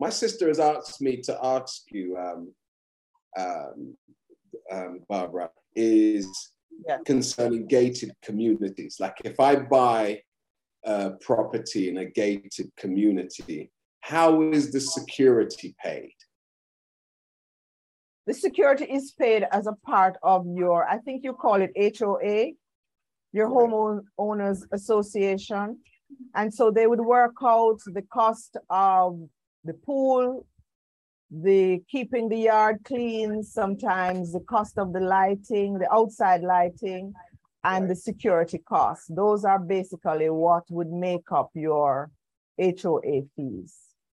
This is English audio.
my sister has asked me to ask you, um, um, um, Barbara, is yeah. concerning gated communities. Like if I buy a property in a gated community, how is the security paid? The security is paid as a part of your, I think you call it HOA, your homeowners association. And so they would work out the cost of the pool, the keeping the yard clean, sometimes the cost of the lighting, the outside lighting, and the security costs. Those are basically what would make up your HOA fees.